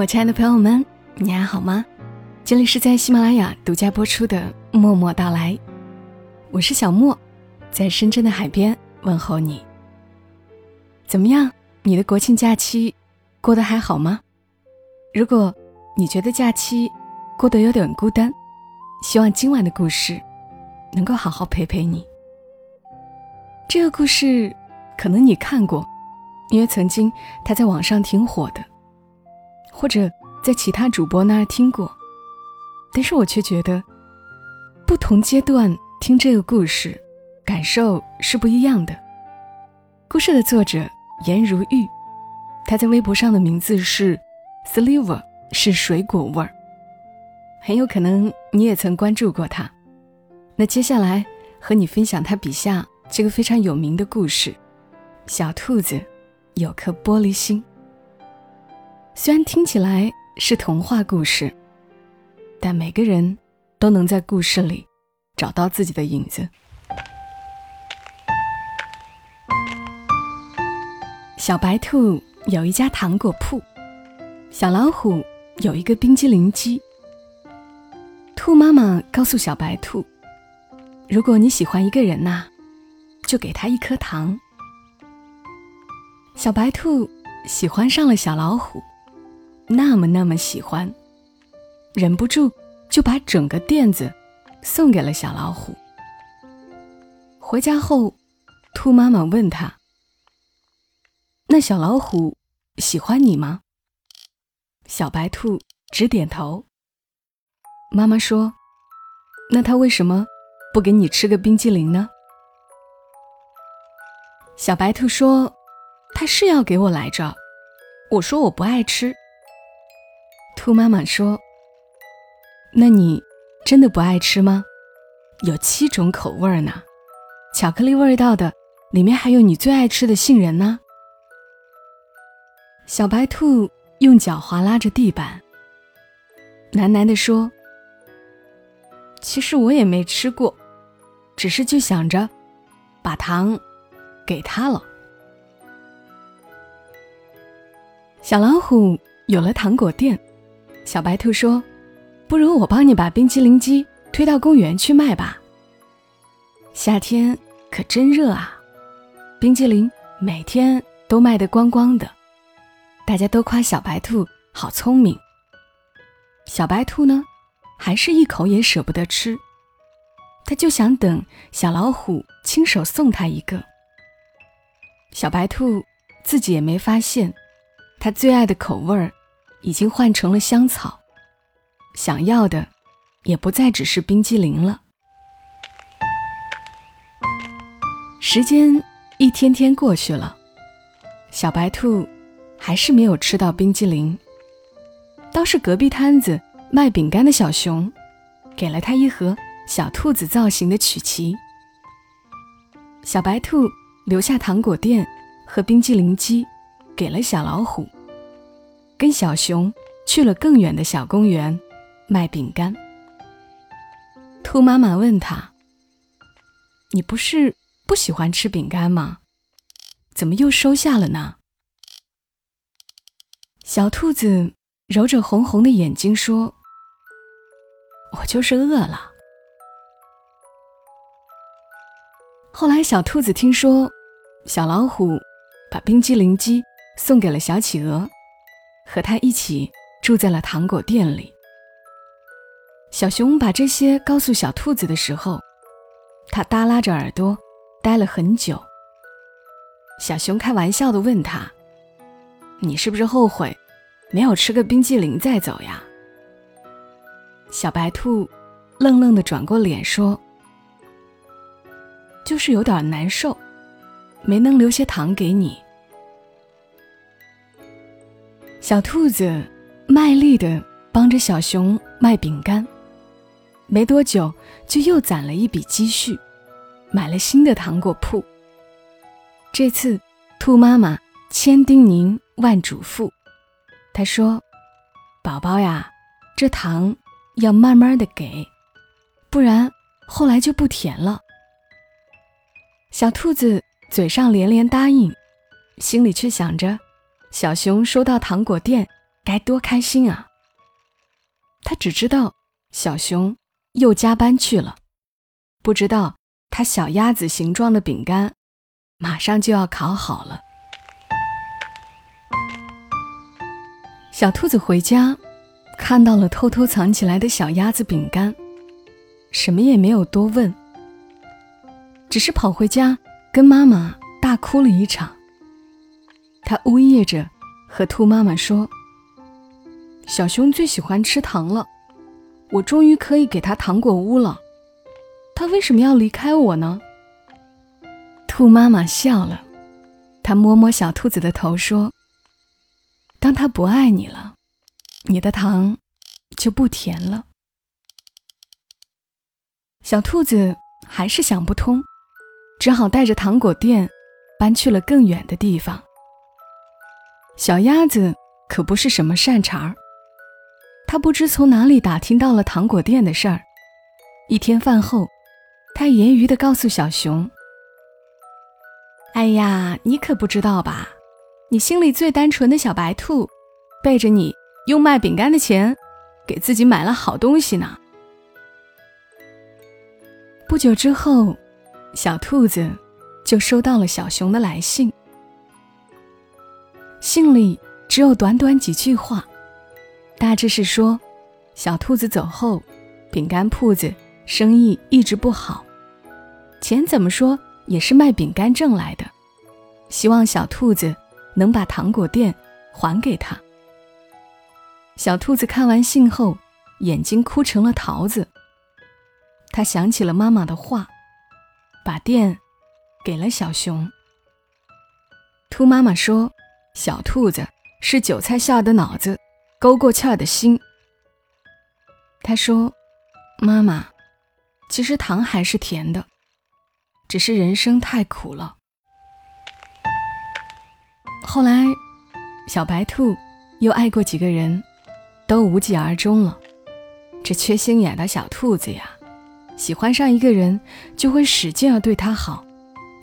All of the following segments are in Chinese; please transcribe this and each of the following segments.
我亲爱的朋友们，你还好吗？这里是在喜马拉雅独家播出的《默默到来》，我是小莫，在深圳的海边问候你。怎么样？你的国庆假期过得还好吗？如果你觉得假期过得有点孤单，希望今晚的故事能够好好陪陪你。这个故事可能你看过，因为曾经它在网上挺火的。或者在其他主播那儿听过，但是我却觉得，不同阶段听这个故事，感受是不一样的。故事的作者颜如玉，他在微博上的名字是 Sliver，是水果味儿，很有可能你也曾关注过他。那接下来和你分享他笔下这个非常有名的故事：小兔子有颗玻璃心。虽然听起来是童话故事，但每个人都能在故事里找到自己的影子。小白兔有一家糖果铺，小老虎有一个冰激凌机。兔妈妈告诉小白兔：“如果你喜欢一个人呐，就给他一颗糖。”小白兔喜欢上了小老虎。那么那么喜欢，忍不住就把整个垫子送给了小老虎。回家后，兔妈妈问他：“那小老虎喜欢你吗？”小白兔直点头。妈妈说：“那他为什么不给你吃个冰激凌呢？”小白兔说：“他是要给我来着，我说我不爱吃。”兔妈妈说：“那你真的不爱吃吗？有七种口味呢，巧克力味道的，里面还有你最爱吃的杏仁呢。”小白兔用脚划拉着地板，喃喃地说：“其实我也没吃过，只是就想着把糖给他了。”小老虎有了糖果店。小白兔说：“不如我帮你把冰淇淋机推到公园去卖吧。夏天可真热啊，冰激凌每天都卖得光光的，大家都夸小白兔好聪明。小白兔呢，还是一口也舍不得吃，他就想等小老虎亲手送他一个。小白兔自己也没发现，他最爱的口味儿。”已经换成了香草，想要的也不再只是冰激凌了。时间一天天过去了，小白兔还是没有吃到冰激凌。倒是隔壁摊子卖饼干的小熊，给了他一盒小兔子造型的曲奇。小白兔留下糖果店和冰激凌机，给了小老虎。跟小熊去了更远的小公园，卖饼干。兔妈妈问他：“你不是不喜欢吃饼干吗？怎么又收下了呢？”小兔子揉着红红的眼睛说：“我就是饿了。”后来，小兔子听说小老虎把冰激凌机送给了小企鹅。和他一起住在了糖果店里。小熊把这些告诉小兔子的时候，他耷拉着耳朵，待了很久。小熊开玩笑的问他：“你是不是后悔没有吃个冰激凌再走呀？”小白兔愣愣的转过脸说：“就是有点难受，没能留些糖给你。”小兔子卖力地帮着小熊卖饼干，没多久就又攒了一笔积蓄，买了新的糖果铺。这次，兔妈妈千叮咛万嘱咐，她说：“宝宝呀，这糖要慢慢的给，不然后来就不甜了。”小兔子嘴上连连答应，心里却想着。小熊收到糖果店该多开心啊！他只知道小熊又加班去了，不知道他小鸭子形状的饼干马上就要烤好了。小兔子回家，看到了偷偷藏起来的小鸭子饼干，什么也没有多问，只是跑回家跟妈妈大哭了一场。他呜咽着和兔妈妈说：“小熊最喜欢吃糖了，我终于可以给他糖果屋了。他为什么要离开我呢？”兔妈妈笑了，她摸摸小兔子的头说。当他不爱你了，你的糖就不甜了。小兔子还是想不通，只好带着糖果店搬去了更远的地方。小鸭子可不是什么善茬儿，它不知从哪里打听到了糖果店的事儿。一天饭后，它揶揄地告诉小熊：“哎呀，你可不知道吧？”你心里最单纯的小白兔，背着你用卖饼干的钱，给自己买了好东西呢。不久之后，小兔子就收到了小熊的来信。信里只有短短几句话，大致是说，小兔子走后，饼干铺子生意一直不好，钱怎么说也是卖饼干挣来的，希望小兔子。能把糖果店还给他。小兔子看完信后，眼睛哭成了桃子。他想起了妈妈的话，把店给了小熊。兔妈妈说：“小兔子是韭菜馅的脑子，勾过芡的心。”他说：“妈妈，其实糖还是甜的，只是人生太苦了。”后来，小白兔又爱过几个人，都无疾而终了。这缺心眼的小兔子呀，喜欢上一个人就会使劲儿对他好，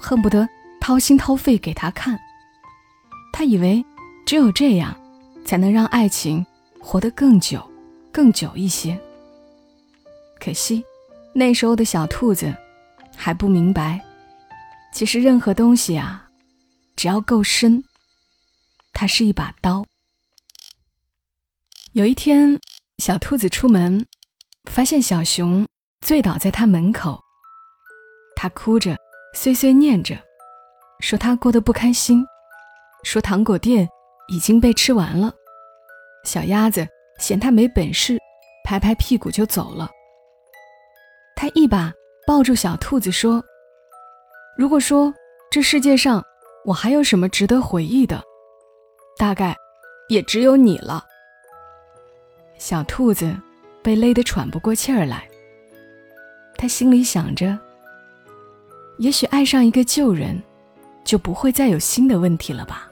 恨不得掏心掏肺给他看。他以为只有这样，才能让爱情活得更久、更久一些。可惜，那时候的小兔子还不明白，其实任何东西啊，只要够深。它是一把刀。有一天，小兔子出门，发现小熊醉倒在他门口。他哭着，碎碎念着，说他过得不开心，说糖果店已经被吃完了。小鸭子嫌它没本事，拍拍屁股就走了。它一把抱住小兔子，说：“如果说这世界上我还有什么值得回忆的？”大概也只有你了。小兔子被勒得喘不过气儿来。他心里想着：也许爱上一个旧人，就不会再有新的问题了吧。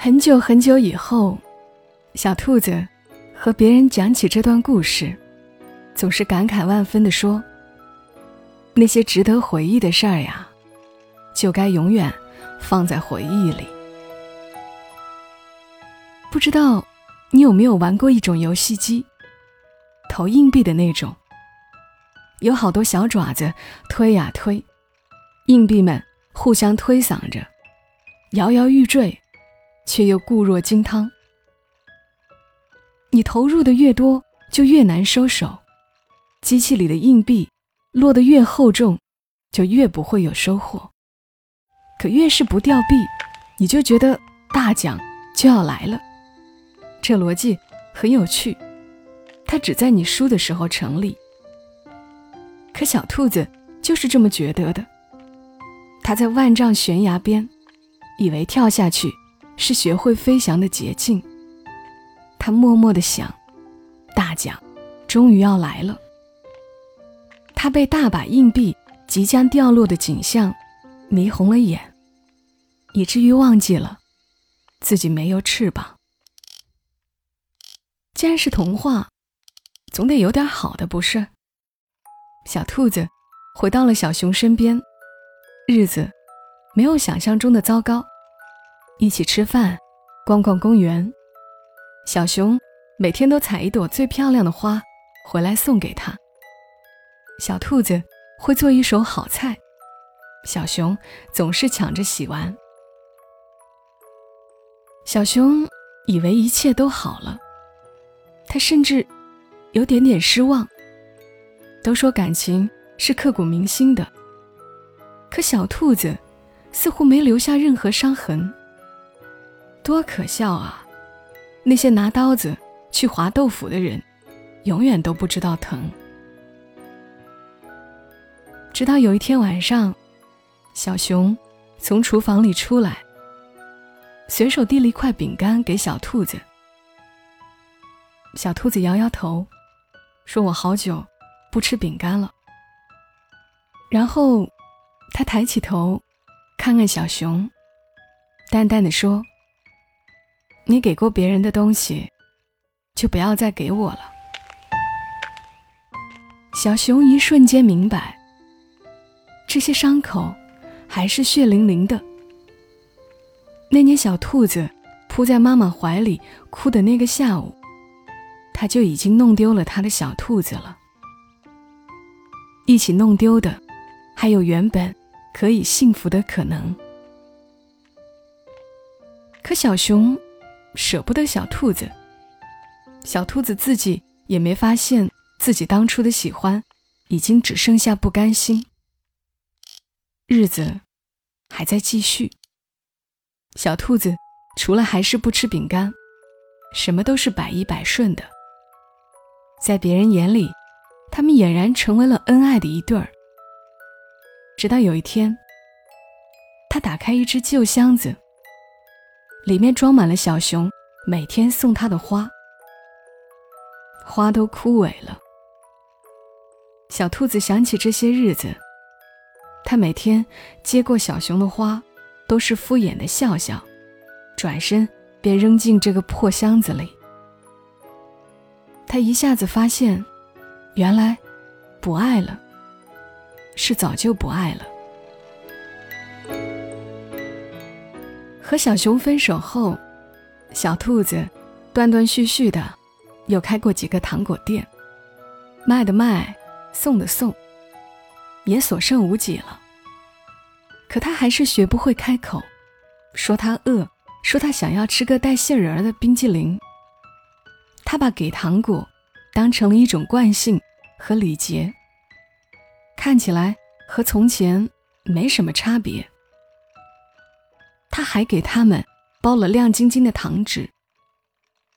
很久很久以后，小兔子和别人讲起这段故事，总是感慨万分地说：“那些值得回忆的事儿呀，就该永远放在回忆里。”不知道你有没有玩过一种游戏机，投硬币的那种。有好多小爪子推呀推，硬币们互相推搡着，摇摇欲坠，却又固若金汤。你投入的越多，就越难收手。机器里的硬币落得越厚重，就越不会有收获。可越是不掉币，你就觉得大奖就要来了。这逻辑很有趣，它只在你输的时候成立。可小兔子就是这么觉得的。它在万丈悬崖边，以为跳下去是学会飞翔的捷径。它默默地想，大奖终于要来了。它被大把硬币即将掉落的景象迷红了眼，以至于忘记了自己没有翅膀。既然是童话，总得有点好的，不是？小兔子回到了小熊身边，日子没有想象中的糟糕，一起吃饭，逛逛公园，小熊每天都采一朵最漂亮的花回来送给他。小兔子会做一手好菜，小熊总是抢着洗完。小熊以为一切都好了，他甚至有点点失望。都说感情是刻骨铭心的，可小兔子似乎没留下任何伤痕。多可笑啊！那些拿刀子去划豆腐的人，永远都不知道疼。直到有一天晚上，小熊从厨房里出来，随手递了一块饼干给小兔子。小兔子摇摇头，说：“我好久不吃饼干了。”然后，他抬起头，看看小熊，淡淡的说。你给过别人的东西，就不要再给我了。小熊一瞬间明白，这些伤口还是血淋淋的。那年小兔子扑在妈妈怀里哭的那个下午，他就已经弄丢了他的小兔子了。一起弄丢的，还有原本可以幸福的可能。可小熊。舍不得小兔子，小兔子自己也没发现自己当初的喜欢，已经只剩下不甘心。日子还在继续，小兔子除了还是不吃饼干，什么都是百依百顺的。在别人眼里，他们俨然成为了恩爱的一对儿。直到有一天，他打开一只旧箱子。里面装满了小熊每天送他的花，花都枯萎了。小兔子想起这些日子，他每天接过小熊的花，都是敷衍的笑笑，转身便扔进这个破箱子里。他一下子发现，原来不爱了，是早就不爱了。和小熊分手后，小兔子断断续续的又开过几个糖果店，卖的卖，送的送，也所剩无几了。可他还是学不会开口，说他饿，说他想要吃个带杏仁的冰激凌。他把给糖果当成了一种惯性和礼节，看起来和从前没什么差别。他还给他们包了亮晶晶的糖纸，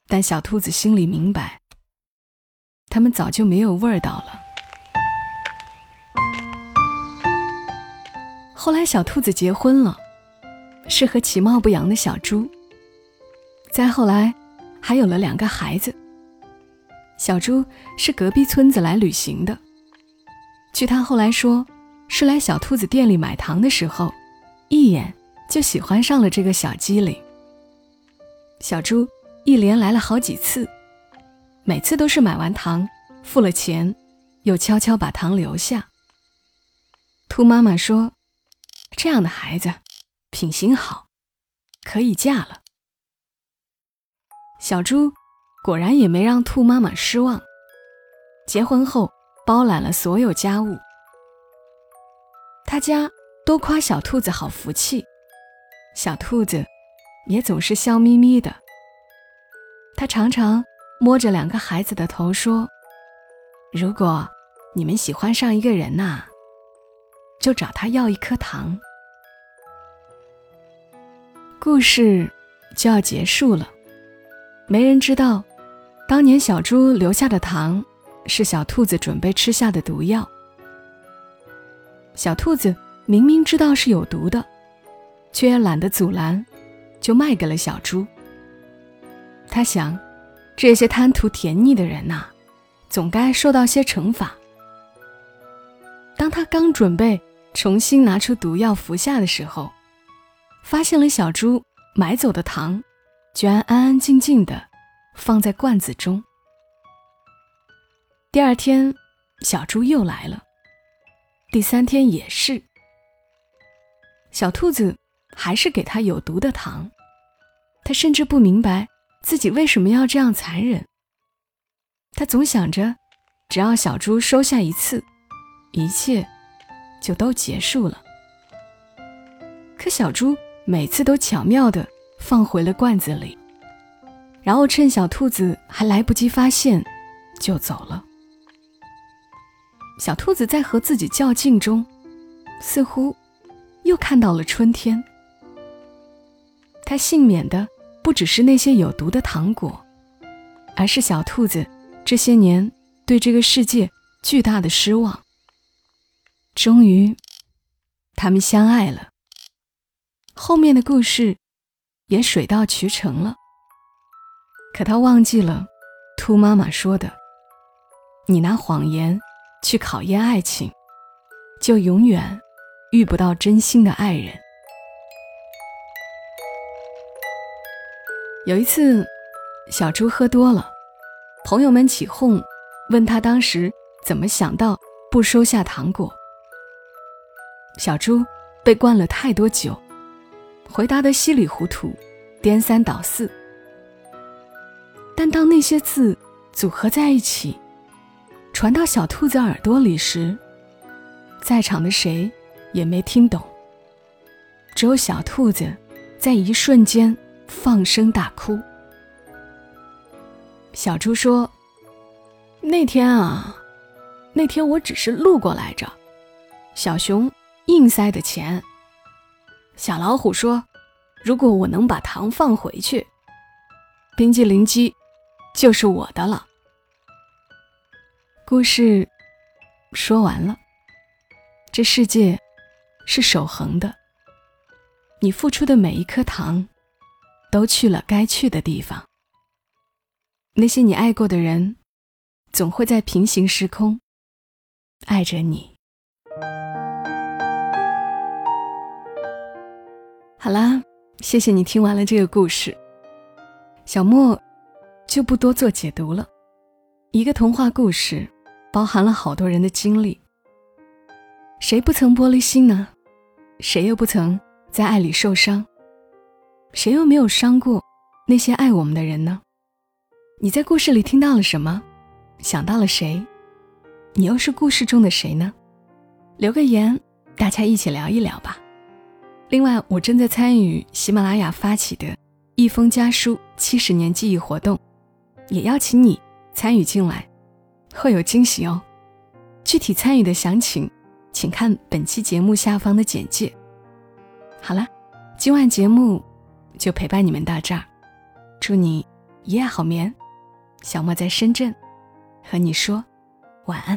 但小兔子心里明白，他们早就没有味道了。后来，小兔子结婚了，是和其貌不扬的小猪。再后来，还有了两个孩子。小猪是隔壁村子来旅行的，据他后来说，是来小兔子店里买糖的时候，一眼。就喜欢上了这个小机灵。小猪一连来了好几次，每次都是买完糖，付了钱，又悄悄把糖留下。兔妈妈说：“这样的孩子，品行好，可以嫁了。”小猪果然也没让兔妈妈失望，结婚后包揽了所有家务。他家都夸小兔子好福气。小兔子也总是笑眯眯的。他常常摸着两个孩子的头说：“如果你们喜欢上一个人呐，就找他要一颗糖。”故事就要结束了。没人知道，当年小猪留下的糖是小兔子准备吃下的毒药。小兔子明明知道是有毒的。却也懒得阻拦，就卖给了小猪。他想，这些贪图甜腻的人呐，总该受到些惩罚。当他刚准备重新拿出毒药服下的时候，发现了小猪买走的糖，居然安安静静的放在罐子中。第二天，小猪又来了，第三天也是。小兔子。还是给他有毒的糖，他甚至不明白自己为什么要这样残忍。他总想着，只要小猪收下一次，一切就都结束了。可小猪每次都巧妙地放回了罐子里，然后趁小兔子还来不及发现，就走了。小兔子在和自己较劲中，似乎又看到了春天。他幸免的不只是那些有毒的糖果，而是小兔子这些年对这个世界巨大的失望。终于，他们相爱了。后面的故事也水到渠成了。可他忘记了，兔妈妈说的：“你拿谎言去考验爱情，就永远遇不到真心的爱人。”有一次，小猪喝多了，朋友们起哄，问他当时怎么想到不收下糖果。小猪被灌了太多酒，回答的稀里糊涂，颠三倒四。但当那些字组合在一起，传到小兔子耳朵里时，在场的谁也没听懂，只有小兔子在一瞬间。放声大哭。小猪说：“那天啊，那天我只是路过来着。小熊硬塞的钱。小老虎说，如果我能把糖放回去，冰激凌机就是我的了。”故事说完了。这世界是守恒的，你付出的每一颗糖。都去了该去的地方。那些你爱过的人，总会在平行时空爱着你。好啦，谢谢你听完了这个故事。小莫就不多做解读了。一个童话故事，包含了好多人的经历。谁不曾玻璃心呢？谁又不曾在爱里受伤？谁又没有伤过那些爱我们的人呢？你在故事里听到了什么？想到了谁？你又是故事中的谁呢？留个言，大家一起聊一聊吧。另外，我正在参与喜马拉雅发起的“一封家书七十年记忆”活动，也邀请你参与进来，会有惊喜哦。具体参与的详情，请看本期节目下方的简介。好了，今晚节目。就陪伴你们到这儿，祝你一夜好眠。小莫在深圳，和你说晚安。